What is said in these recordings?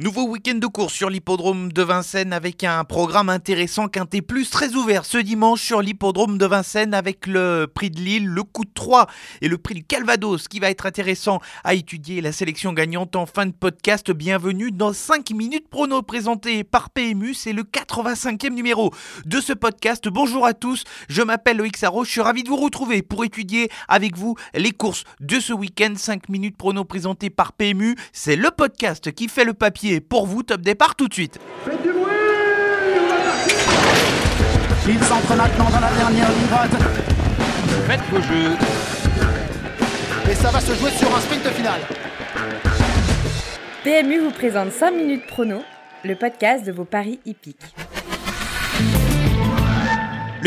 Nouveau week-end de course sur l'hippodrome de Vincennes avec un programme intéressant quintet plus très ouvert ce dimanche sur l'hippodrome de Vincennes avec le prix de Lille, le coup de 3 et le prix du Calvados qui va être intéressant à étudier la sélection gagnante en fin de podcast. Bienvenue dans 5 minutes prono présenté par PMU, c'est le 85e numéro de ce podcast. Bonjour à tous, je m'appelle Loïc Sarro, je suis ravi de vous retrouver pour étudier avec vous les courses de ce week-end. 5 minutes prono présenté par PMU, c'est le podcast qui fait le papier pour vous. Top départ tout de suite. Faites du bruit Il s'entre maintenant dans la dernière ligne droite. Faites vos jeux. Et ça va se jouer sur un sprint final. PMU vous présente 5 minutes prono, le podcast de vos paris hippiques.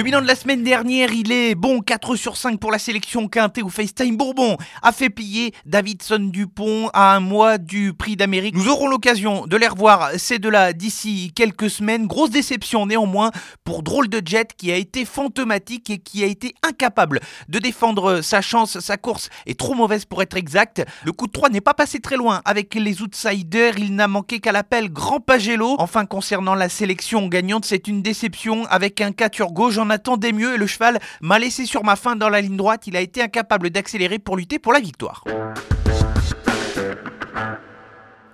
Le bilan de la semaine dernière, il est bon 4 sur 5 pour la sélection Quintet ou FaceTime Bourbon a fait plier Davidson Dupont à un mois du prix d'Amérique. Nous aurons l'occasion de les revoir ces deux-là d'ici quelques semaines. Grosse déception néanmoins pour Drôle de Jet qui a été fantomatique et qui a été incapable de défendre sa chance. Sa course est trop mauvaise pour être exact. Le coup de 3 n'est pas passé très loin avec les outsiders. Il n'a manqué qu'à l'appel Grand Pagello. Enfin concernant la sélection gagnante, c'est une déception avec un 4 gauche j'en attendais mieux et le cheval m'a laissé sur ma fin dans la ligne droite. Il a été incapable d'accélérer pour lutter pour la victoire.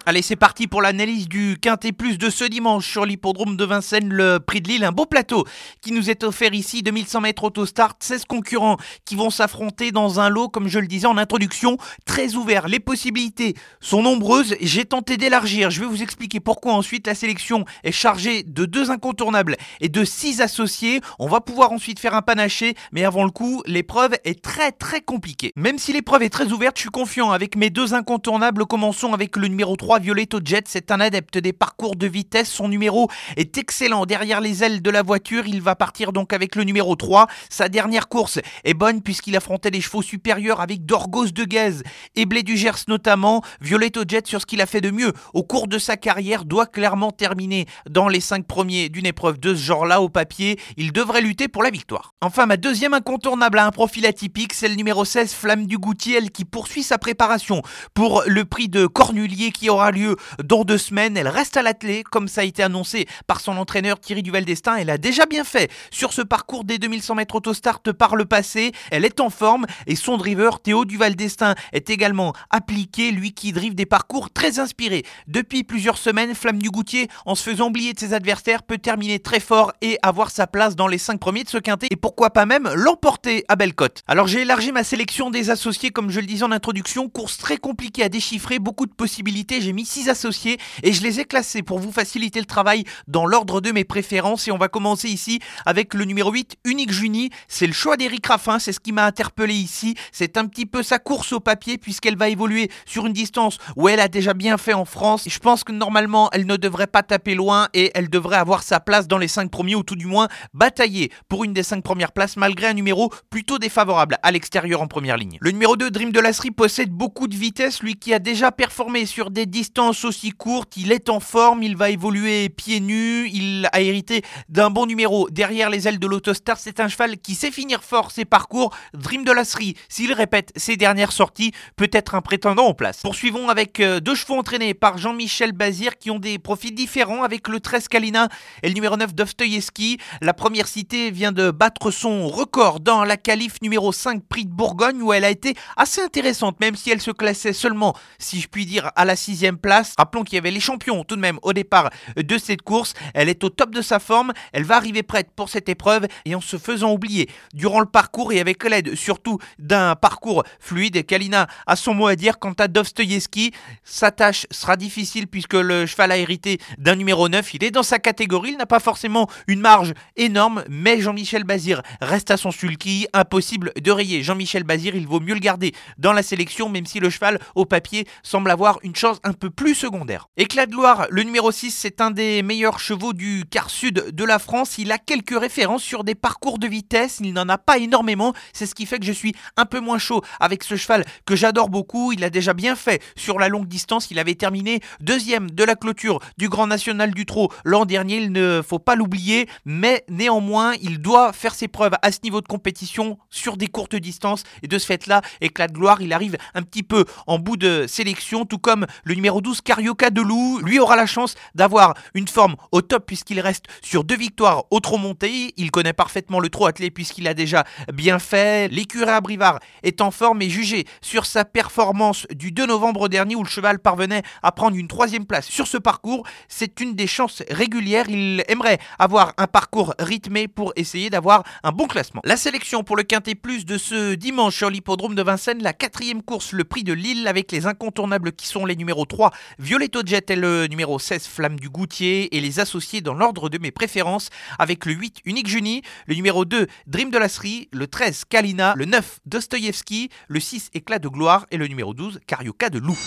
Allez, c'est parti pour l'analyse du Quintet Plus de ce dimanche sur l'hippodrome de Vincennes, le prix de Lille. Un beau plateau qui nous est offert ici, 2100 mètres auto-start, 16 concurrents qui vont s'affronter dans un lot, comme je le disais en introduction, très ouvert. Les possibilités sont nombreuses. J'ai tenté d'élargir. Je vais vous expliquer pourquoi ensuite la sélection est chargée de deux incontournables et de six associés. On va pouvoir ensuite faire un panaché, mais avant le coup, l'épreuve est très très compliquée. Même si l'épreuve est très ouverte, je suis confiant avec mes deux incontournables. Commençons avec le numéro 3 Violetto Jet, c'est un adepte des parcours de vitesse. Son numéro est excellent derrière les ailes de la voiture. Il va partir donc avec le numéro 3. Sa dernière course est bonne puisqu'il affrontait les chevaux supérieurs avec Dorgos de Guez et Blé du Gers notamment. Violetto Jet sur ce qu'il a fait de mieux au cours de sa carrière doit clairement terminer dans les 5 premiers d'une épreuve de ce genre-là au papier. Il devrait lutter pour la victoire. Enfin, ma deuxième incontournable a un profil atypique, c'est le numéro 16 Flamme du Goutier, qui poursuit sa préparation pour le prix de Cornulier qui aura lieu dans deux semaines. Elle reste à l'athlée, comme ça a été annoncé par son entraîneur Thierry Duval d'Estaing. Elle a déjà bien fait sur ce parcours des 2100 mètres autostart par le passé. Elle est en forme et son driver Théo Duval d'Estaing est également appliqué, lui qui drive des parcours très inspirés. Depuis plusieurs semaines, Flamme du Goutier, en se faisant oublier de ses adversaires, peut terminer très fort et avoir sa place dans les 5 premiers de ce quintet et pourquoi pas même l'emporter à Bellecote. Alors j'ai élargi ma sélection des associés comme je le disais en introduction, course très compliquée à déchiffrer, beaucoup de possibilités, j'ai mis 6 associés et je les ai classés pour vous faciliter le travail dans l'ordre de mes préférences et on va commencer ici avec le numéro 8, Unique Juni. C'est le choix d'Eric Raffin, c'est ce qui m'a interpellé ici. C'est un petit peu sa course au papier puisqu'elle va évoluer sur une distance où elle a déjà bien fait en France. Je pense que normalement elle ne devrait pas taper loin et elle devrait avoir sa place dans les 5 premiers ou tout du moins batailler pour une des 5 premières places malgré un numéro plutôt défavorable à l'extérieur en première ligne. Le numéro 2, Dream de Lasserie, possède beaucoup de vitesse, lui qui a déjà performé sur des distances aussi courte, il est en forme, il va évoluer pieds nus, il a hérité d'un bon numéro derrière les ailes de l'autostar. C'est un cheval qui sait finir fort ses parcours. Dream de Lasserie, s'il répète ses dernières sorties, peut être un prétendant en place. Poursuivons avec euh, deux chevaux entraînés par Jean-Michel Bazir qui ont des profils différents avec le 13 Kalina et le numéro 9 Dostoyevski. La première cité vient de battre son record dans la qualif numéro 5 Prix de Bourgogne où elle a été assez intéressante même si elle se classait seulement, si je puis dire, à la sixième place. Rappelons qu'il y avait les champions tout de même au départ de cette course. Elle est au top de sa forme, elle va arriver prête pour cette épreuve et en se faisant oublier durant le parcours et avec l'aide surtout d'un parcours fluide, Kalina a son mot à dire quant à Dostoyevski. Sa tâche sera difficile puisque le cheval a hérité d'un numéro 9. Il est dans sa catégorie, il n'a pas forcément une marge énorme, mais Jean-Michel Bazir reste à son sulky. Impossible de rayer Jean-Michel Bazir, il vaut mieux le garder dans la sélection, même si le cheval au papier semble avoir une chance peu plus secondaire. Éclat de gloire, le numéro 6, c'est un des meilleurs chevaux du quart sud de la France. Il a quelques références sur des parcours de vitesse, il n'en a pas énormément. C'est ce qui fait que je suis un peu moins chaud avec ce cheval que j'adore beaucoup. Il a déjà bien fait sur la longue distance. Il avait terminé deuxième de la clôture du Grand National du Trot l'an dernier. Il ne faut pas l'oublier, mais néanmoins, il doit faire ses preuves à ce niveau de compétition sur des courtes distances. Et de ce fait-là, éclat de gloire, il arrive un petit peu en bout de sélection, tout comme le numéro numéro 12, Carioca de Loup, lui aura la chance d'avoir une forme au top puisqu'il reste sur deux victoires au trot monté. Il connaît parfaitement le trot attelé puisqu'il a déjà bien fait. L'écurie à Brivard est en forme et jugé sur sa performance du 2 novembre dernier où le cheval parvenait à prendre une troisième place sur ce parcours. C'est une des chances régulières. Il aimerait avoir un parcours rythmé pour essayer d'avoir un bon classement. La sélection pour le Quintet Plus de ce dimanche sur l'hippodrome de Vincennes, la quatrième course, le prix de Lille avec les incontournables qui sont les numéros 3, Violetto Jet et le numéro 16, Flamme du Goutier et les associés dans l'ordre de mes préférences avec le 8, Unique Junie, le numéro 2, Dream de la Sri, le 13, Kalina, le 9, Dostoyevski, le 6, Éclat de gloire et le numéro 12, Karioka de loup.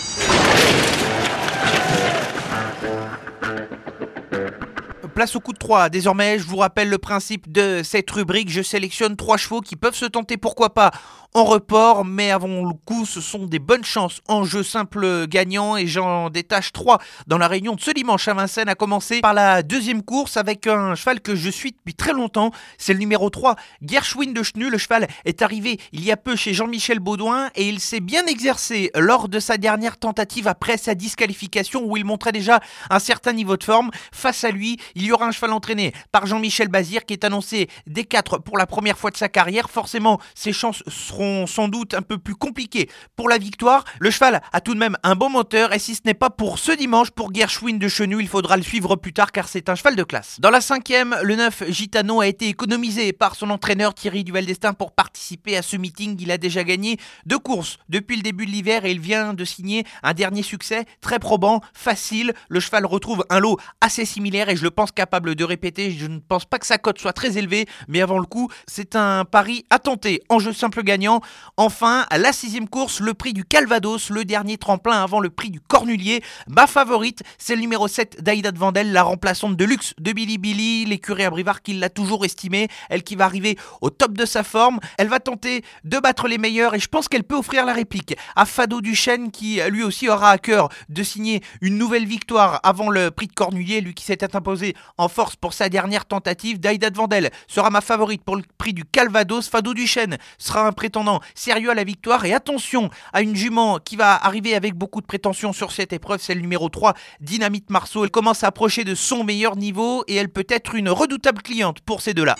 Place au coup de 3. Désormais, je vous rappelle le principe de cette rubrique. Je sélectionne trois chevaux qui peuvent se tenter, pourquoi pas, en report, mais avant le coup, ce sont des bonnes chances en jeu simple gagnant et j'en détache trois dans la réunion de ce dimanche à Vincennes, à commencer par la deuxième course avec un cheval que je suis depuis très longtemps. C'est le numéro 3, Gershwin de Chenu. Le cheval est arrivé il y a peu chez Jean-Michel Baudouin et il s'est bien exercé lors de sa dernière tentative après sa disqualification où il montrait déjà un certain niveau de forme. Face à lui, il y aura un cheval entraîné par Jean-Michel Bazir qui est annoncé des 4 pour la première fois de sa carrière. Forcément, ses chances seront sans doute un peu plus compliqué pour la victoire. Le cheval a tout de même un bon moteur et si ce n'est pas pour ce dimanche, pour Gershwin de Chenu, il faudra le suivre plus tard car c'est un cheval de classe. Dans la cinquième, le 9 Gitano a été économisé par son entraîneur Thierry Duval d'Estaing pour participer à ce meeting. Il a déjà gagné deux courses depuis le début de l'hiver et il vient de signer un dernier succès très probant, facile. Le cheval retrouve un lot assez similaire et je le pense capable de répéter. Je ne pense pas que sa cote soit très élevée, mais avant le coup, c'est un pari à tenter. En jeu simple gagnant, Enfin, à la sixième course, le prix du Calvados, le dernier tremplin avant le prix du Cornulier. Ma favorite, c'est le numéro 7 d'Aïda de Vandel, la remplaçante de luxe de Billy Billy, l'écurie à Brivard qui l'a toujours estimée, elle qui va arriver au top de sa forme. Elle va tenter de battre les meilleurs et je pense qu'elle peut offrir la réplique à Fado Duchesne qui lui aussi aura à cœur de signer une nouvelle victoire avant le prix de Cornulier, lui qui s'était imposé en force pour sa dernière tentative. Daïda de Vandel sera ma favorite pour le prix du Calvados. Fado Duchesne sera un prétendant sérieux à la victoire. Et attention à une jument qui va arriver avec beaucoup de prétention sur cette épreuve, c'est le numéro 3, Dynamite Marceau. Elle commence à approcher de son meilleur niveau et elle peut être une redoutable cliente pour ces deux-là.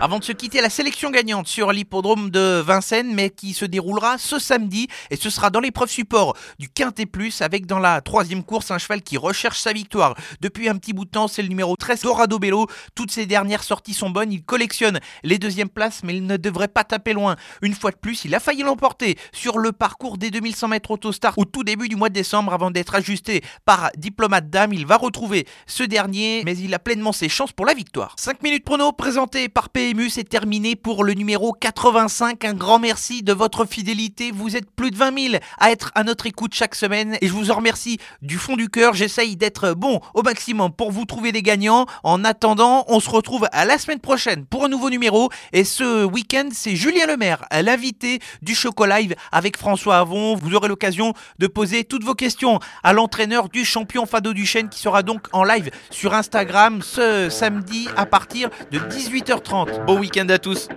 Avant de se quitter, la sélection gagnante sur l'hippodrome de Vincennes, mais qui se déroulera ce samedi et ce sera dans l'épreuve support du Quintet Plus avec dans la troisième course un cheval qui recherche sa victoire. Depuis un petit bout de temps, c'est le numéro 13 Dorado Bello. Toutes ses dernières sorties sont bonnes. Il collectionne les deuxièmes places, mais il ne devrait pas taper loin. Une fois de plus, il a failli l'emporter sur le parcours des 2100 mètres autostart au tout début du mois de décembre avant d'être ajusté par Diplomate Dame. Il va retrouver ce dernier, mais il a pleinement ses chances pour la victoire. 5 minutes prono présenté par P c'est terminé pour le numéro 85. Un grand merci de votre fidélité. Vous êtes plus de 20 000 à être à notre écoute chaque semaine et je vous en remercie du fond du cœur. J'essaye d'être bon au maximum pour vous trouver des gagnants. En attendant, on se retrouve à la semaine prochaine pour un nouveau numéro. Et ce week-end, c'est Julien Lemaire, l'invité du Choco Live avec François Avon. Vous aurez l'occasion de poser toutes vos questions à l'entraîneur du champion Fado Duchesne qui sera donc en live sur Instagram ce samedi à partir de 18h30. Bon week-end à tous.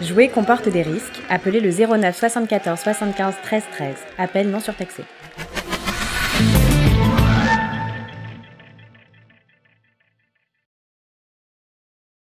Jouer comporte des risques. Appelez le 09 74 75 13 13. Appel non surtaxé.